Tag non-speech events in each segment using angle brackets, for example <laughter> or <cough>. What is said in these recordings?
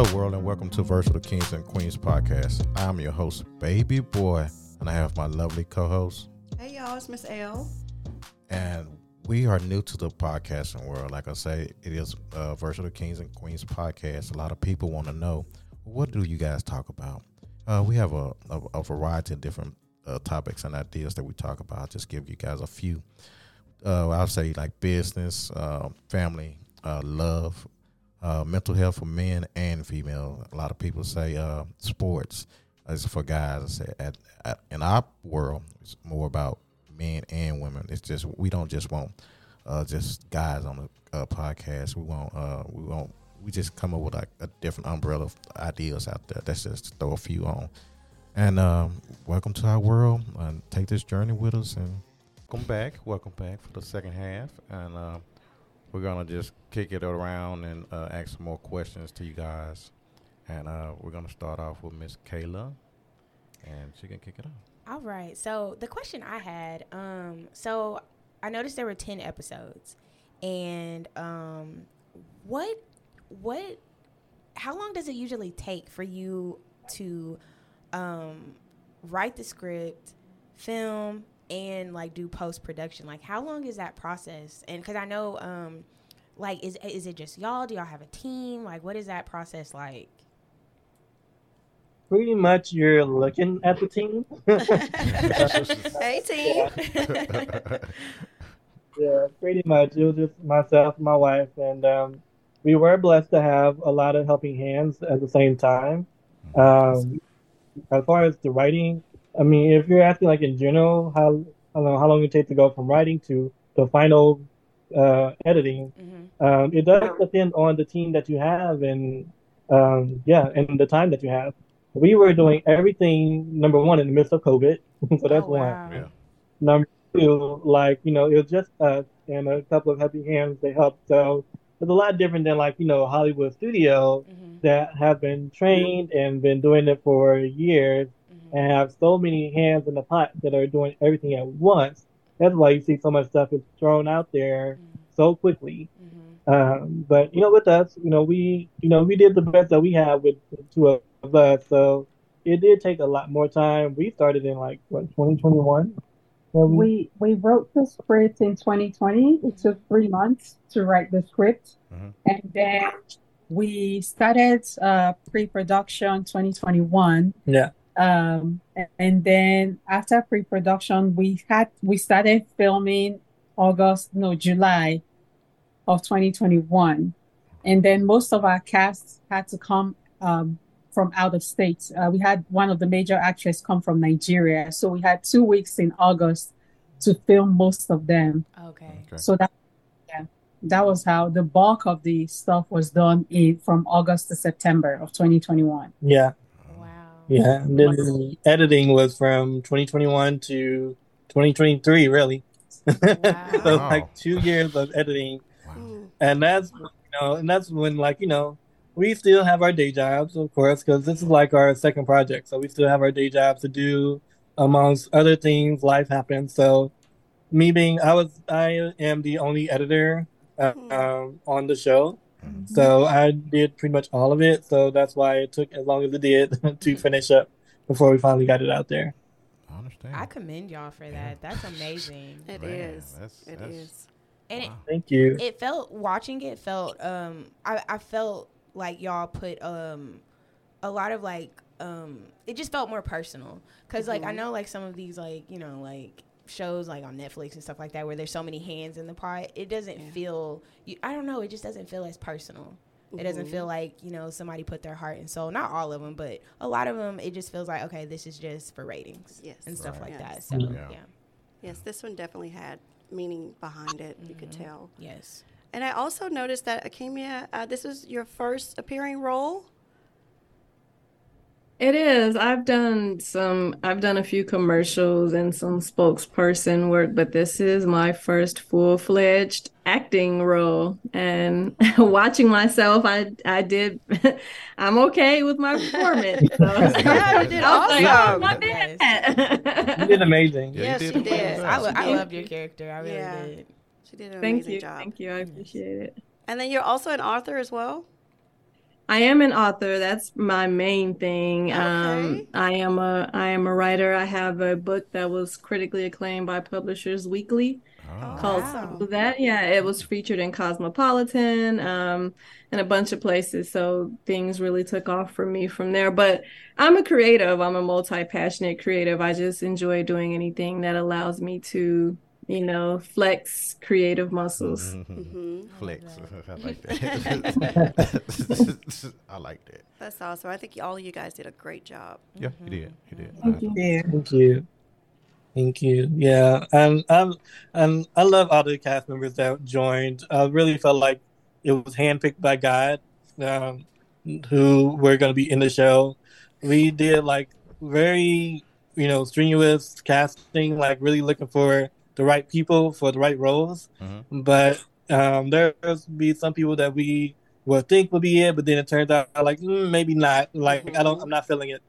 Hello, world, and welcome to Versatile Kings and Queens podcast. I'm your host, Baby Boy, and I have my lovely co host. Hey, y'all, it's Miss L. And we are new to the podcasting world. Like I say, it is uh, Versatile Kings and Queens podcast. A lot of people want to know what do you guys talk about? Uh, we have a, a, a, variety of different uh, topics and ideas that we talk about. I'll just give you guys a few. Uh, I'll say like business, uh, family, uh, love, uh, mental health for men and female. A lot of people say uh, sports is for guys. I say at, at, in our world, it's more about men and women. It's just we don't just want uh, just guys on the uh, podcast. We want uh, we want we just come up with like a different umbrella of ideas out there. Let's just throw a few on. And um, welcome to our world. And take this journey with us. And welcome back. Welcome back for the second half. And uh, we're gonna just kick it around and uh, ask some more questions to you guys. And uh, we're gonna start off with Miss Kayla, and she can kick it off. All right. So the question I had, um, so I noticed there were ten episodes, and um, what, what, how long does it usually take for you to um, write the script, film, and like do post production? Like, how long is that process? And because I know, um, like, is is it just y'all? Do y'all have a team? Like, what is that process like? Pretty much, you're looking at the team. <laughs> hey, team. <laughs> yeah, pretty much. It was just myself, my wife, and um, we were blessed to have a lot of helping hands at the same time. Um, as far as the writing, I mean, if you're asking like in general, how how long, how long it takes to go from writing to the final uh, editing, mm-hmm. um, it does depend on the team that you have and um, yeah, and the time that you have. We were doing everything number one in the midst of COVID, <laughs> so that's oh, wow. one. Yeah. Number two, like you know, it was just us and a couple of happy hands. They helped. So it's a lot different than like you know Hollywood studio mm-hmm. that have been trained and been doing it for years. And have so many hands in the pot that are doing everything at once. That's why you see so much stuff is thrown out there mm-hmm. so quickly. Mm-hmm. Um, but you know, with us, you know, we you know we did the best that we had with two of us. So it did take a lot more time. We started in like what 2021. We we wrote the script in 2020. It took three months to write the script, mm-hmm. and then we started uh, pre-production 2021. Yeah. Um, and then after pre-production, we had we started filming August, no July of 2021, and then most of our cast had to come um, from out of state. Uh, we had one of the major actresses come from Nigeria, so we had two weeks in August to film most of them. Okay. okay. So that yeah, that was how the bulk of the stuff was done in from August to September of 2021. Yeah. Wow. Yeah, and then the editing was from 2021 to 2023, really. <laughs> Wow. so like two years of editing, wow. and that's you know, and that's when like you know we still have our day jobs, of course, because this is like our second project. So we still have our day jobs to do, amongst other things. Life happens. So me being, I was, I am the only editor uh, um, on the show. Mm-hmm. So I did pretty much all of it. So that's why it took as long as it did <laughs> to finish up before we finally got it out there. I understand. I commend y'all for that. Yeah. That's amazing. <laughs> It Man, is. That's, it that's, is. And wow. it, thank you. It felt watching it felt um I, I felt like y'all put um a lot of like um it just felt more personal because mm-hmm. like i mm-hmm. know like some of these like you know like shows like on netflix and stuff like that where there's so many hands in the pot it doesn't yeah. feel you, i don't know it just doesn't feel as personal mm-hmm. it doesn't feel mm-hmm. like you know somebody put their heart and soul not all of them but a lot of them it just feels like okay this is just for ratings yes. and stuff right. like yes. that so yeah. yeah. yes this one definitely had meaning behind it mm-hmm. you could mm-hmm. tell yes and I also noticed that Acamea, uh, this is your first appearing role. It is. I've done some, I've done a few commercials and some spokesperson work, but this is my first full fledged acting role. And <laughs> watching myself, I I did, <laughs> I'm okay with my performance. <laughs> So. yeah, you did awesome. Like, oh, you did amazing. Yeah, yes, you did. did. I, I loved your character. I really yeah. did. She did an Thank amazing you. job. Thank you. I appreciate it. And then you're also an author as well. I am an author. That's my main thing. Um, I am a I am a writer. I have a book that was critically acclaimed by Publishers Weekly Oh. called Wow. that. Yeah, it was featured in Cosmopolitan, um, and a bunch of places. So things really took off for me from there. But I'm a creative. I'm a multi-passionate creative. I just enjoy doing anything that allows me to, you know, flex creative muscles. hmm Flex. <laughs> I like that. I like that. <laughs> That's awesome. I think all of you guys did a great job. Yeah, he did. He did. Thank you. Thank you. Thank you. Yeah, and um, and I love all the cast members that joined. I really felt like it was handpicked by God, um, who were going to be in the show. We did like very, you know, strenuous casting, like really looking for the right people for the right roles. Mhm. But um, there's be some people that we would think would be it, but then it turns out like mm, maybe not. Like I don't, I'm not feeling it.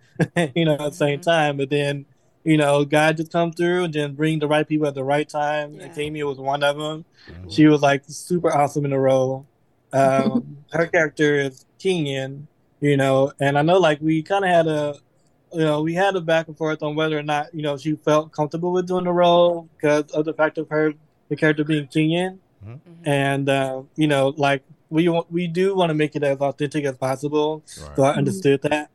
<laughs> you know, at the same time, but then you know, God just come through and then bring the right people at the right time. Yeah. And Tamia was one of them. Mhm. She was like super awesome in the role. Um, <laughs> her character is Kenyan, you know, and I know like we kind of had a, you know, we had a back and forth on whether or not you know she felt comfortable with doing the role because of the fact of her the character being Kenyan, and uh, you know, like we we do want to make it as authentic as possible. Right. So I understood that.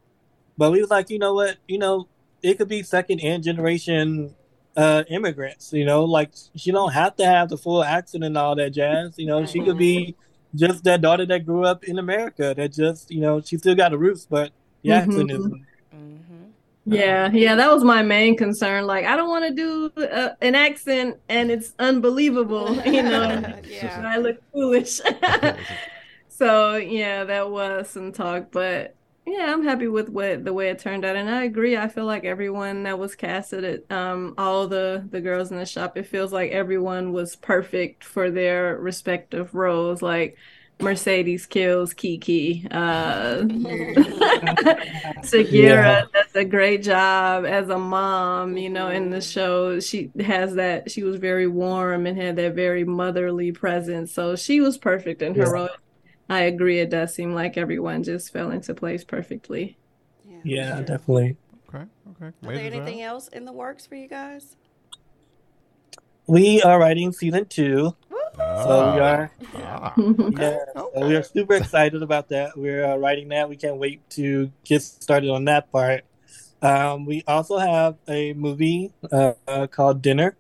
But we was like, you know what, you know, it could be second and generation uh immigrants, you know, like she don't have to have the full accent and all that jazz. You know, she could be just that daughter that grew up in America that just, you know, she still got the roots, but the Mhm. accent is Mm-hmm. Yeah, yeah, that was my main concern. Like, I don't want to do uh, an accent and it's unbelievable, <laughs> you know, <laughs> yeah. I look foolish. <laughs> so, yeah, that was some talk, but yeah, I'm happy with what the way it turned out, and I agree. I feel like everyone that was casted, it, um, all the the girls in the shop, it feels like everyone was perfect for their respective roles. Like Mercedes kills Kiki. Uh, Sagira Yeah. Does a great job as a mom, you know, in the show. She has that, she was very warm and had that very motherly presence. So she was perfect in her Yeah. role. I agree. It does seem like everyone just fell into place perfectly. yeah, sure. definitely. Okay. Okay. Are there Ladies, anything else in the works for you guys? We are writing season two. So we are ah, <laughs> Yeah, so we are super excited about that. We're uh, writing that. We can't wait to get started on that part. Um, we also have a movie uh, uh, called Dinner.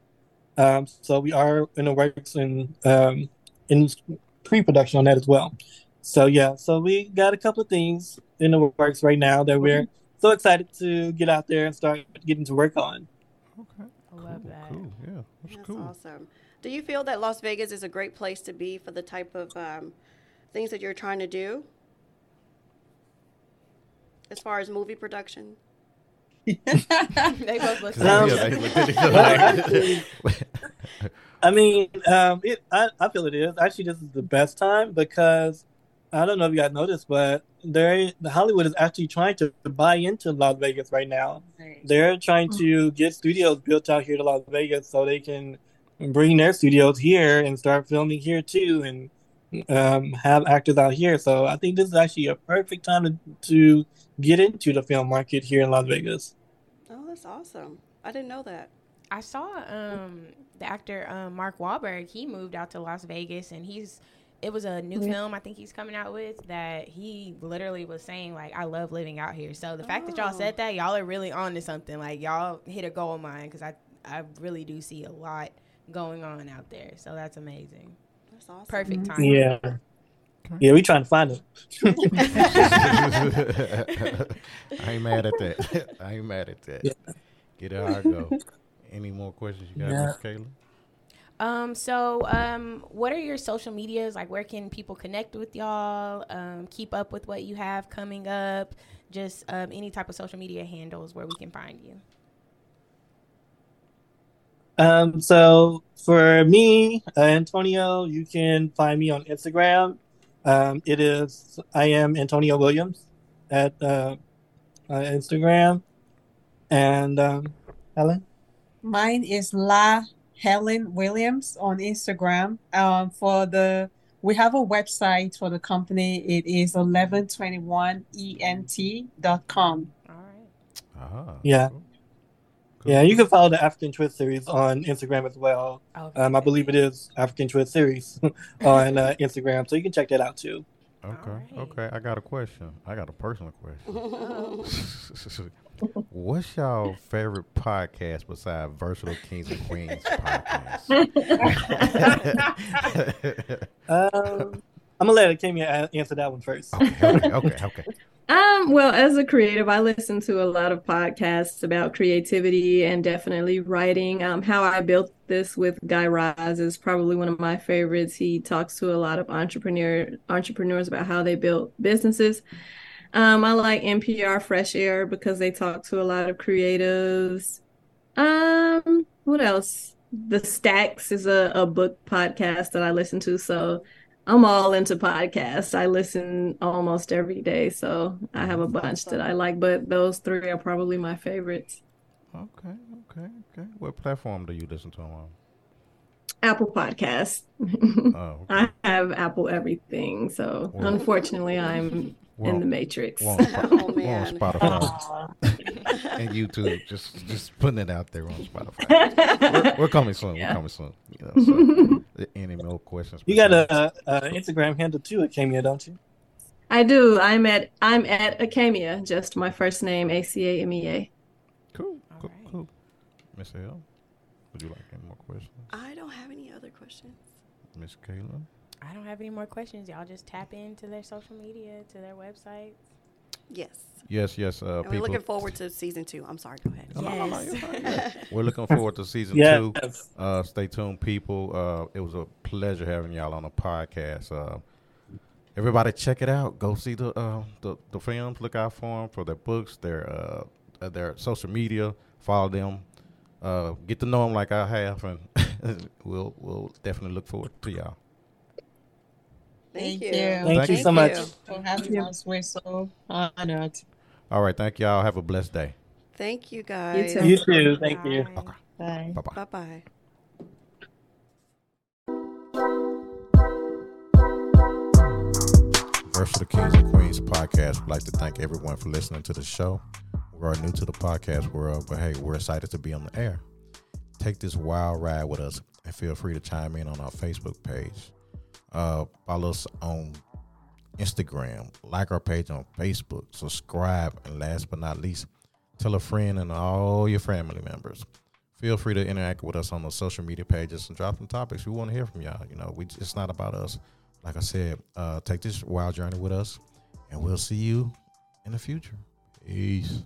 Um, so we are in the works and um, in pre-production on that as well. So yeah, so we got a couple of things in the works right now that we're so excited to get out there and start getting to work on. Okay. I love that. Cool. Yeah. That's, That's cool. awesome. Do you feel that Las Vegas is a great place to be for the type of um, things that you're trying to do? As far as movie production? They both look <laughs> Um, Yeah, they looked at each well, other. I mean, um, it. I, I feel it is actually this is the best time because I don't know if you guys noticed, but they Hollywood is actually trying to buy into Las Vegas right now. They're trying to get studios built out here to Las Vegas so they can bring their studios here and start filming here too, and um, have actors out here. So I think this is actually a perfect time to, to get into the film market here in Las Vegas. Oh, that's awesome. I didn't know that. I saw um the actor um, Mark Wahlberg. He moved out to Las Vegas, and he's it was a new film I think he's coming out with that he literally was saying like I love living out here. So the fact that y'all Oh. said that, y'all are really on to something. Like y'all hit a goal of mine because I I really do see a lot going on out there. So that's amazing. That's awesome. Perfect time. Yeah, yeah, we trying to find them. <laughs> I ain't mad at that. I ain't mad at that. Yeah. Get it how it go. Any more questions you got, Yeah. Miss Kayla? Um, so um, what are your social medias? Like, where can people connect with y'all? Um, keep up with what you have coming up. Just um, any type of social media handles where we can find you. Um, so for me, uh, Antonio, you can find me on Instagram. Um, it is I am Antonio Williams at uh, uh, Instagram, and um, Helen. Mine is La Helen Williams on Instagram. Um, for the we have a website for the company. It is 1121ent.com. All right. Ah, Yeah. cool. Yeah, you can follow the African Twist series on Instagram as well. Okay. Um, I believe it is African Twist series <laughs> on uh, Instagram, so you can check that out too. Okay, Alright. okay. I got a question. I got a personal question. <laughs> What's y'all favorite podcast besides Versatile Kings and Queens podcast? <laughs> Um, I'm gonna let Kimia a- answer that one first. okay, okay, okay, okay. Um, well, as a creative, I listen to a lot of podcasts about creativity and definitely writing. Um, How I Built This with Guy Raz is probably one of my favorites. He talks to a lot of entrepreneur entrepreneurs about how they built businesses. Um, I like NPR Fresh Air because they talk to a lot of creatives. Um, what else? The Stacks is a, a book podcast that I listen to, so I'm all into podcasts. I listen almost every day, so I have a bunch that I like, but those three are probably my favorites. Okay, okay, okay. What platform do you listen to them on? Apple Podcasts. Oh, <laughs> okay. I have Apple everything, so Well- unfortunately, I'm Well, in the Matrix. well, <laughs> on Spo- Oh, well, on man. Spotify <laughs> and YouTube. Just, just putting it out there on Spotify. <laughs> We're, we're coming soon. Yeah. We're coming soon. You know, so, any more questions? You got besides- a, a Instagram handle too, Kimia, don't you? I do. I'm at I'm at Acamea, just my first name, A C A M E A. Cool, cool, Alright. cool. Miss L, would you like any more questions? I don't have any other questions. Miss Kayla? I don't have any more questions. Y'all just tap into their social media, to their websites. Yes. Yes, yes. Uh, we're looking forward to season two. I'm sorry. Go ahead. Yes. you're fine, yeah. <laughs> We're looking forward to season Yes. two. Uh, stay tuned, people. Uh, it was a pleasure having y'all on the podcast. Uh, everybody, check it out. Go see the uh, the, the films. Look out for them for their books, their uh, uh, their social media. Follow them. Uh, get to know them like I have, and <laughs> we'll we'll definitely look forward to y'all. Thank, Thank you. you. Thank you so much. For having us, we're so honored. All right, thank y'all. Have a blessed day. Thank you guys. too. You too. Thank you. Bye. Bye. Bye bye. Bye bye. Versatile Kings and Queens podcast. Would like to thank everyone for listening to the show. We are new to the podcast world, but hey, we're excited to be on the air. Take this wild ride with us and feel free to chime in on our Facebook page. Uh, follow us on Instagram, like our page on Facebook, subscribe, and last but not least, tell a friend and all your family members. Feel free to interact with us on the social media pages and drop some topics. We want to hear from y'all. You know, we it's not about us. Like I said, uh, take this wild journey with us, and we'll see you in the future. Peace.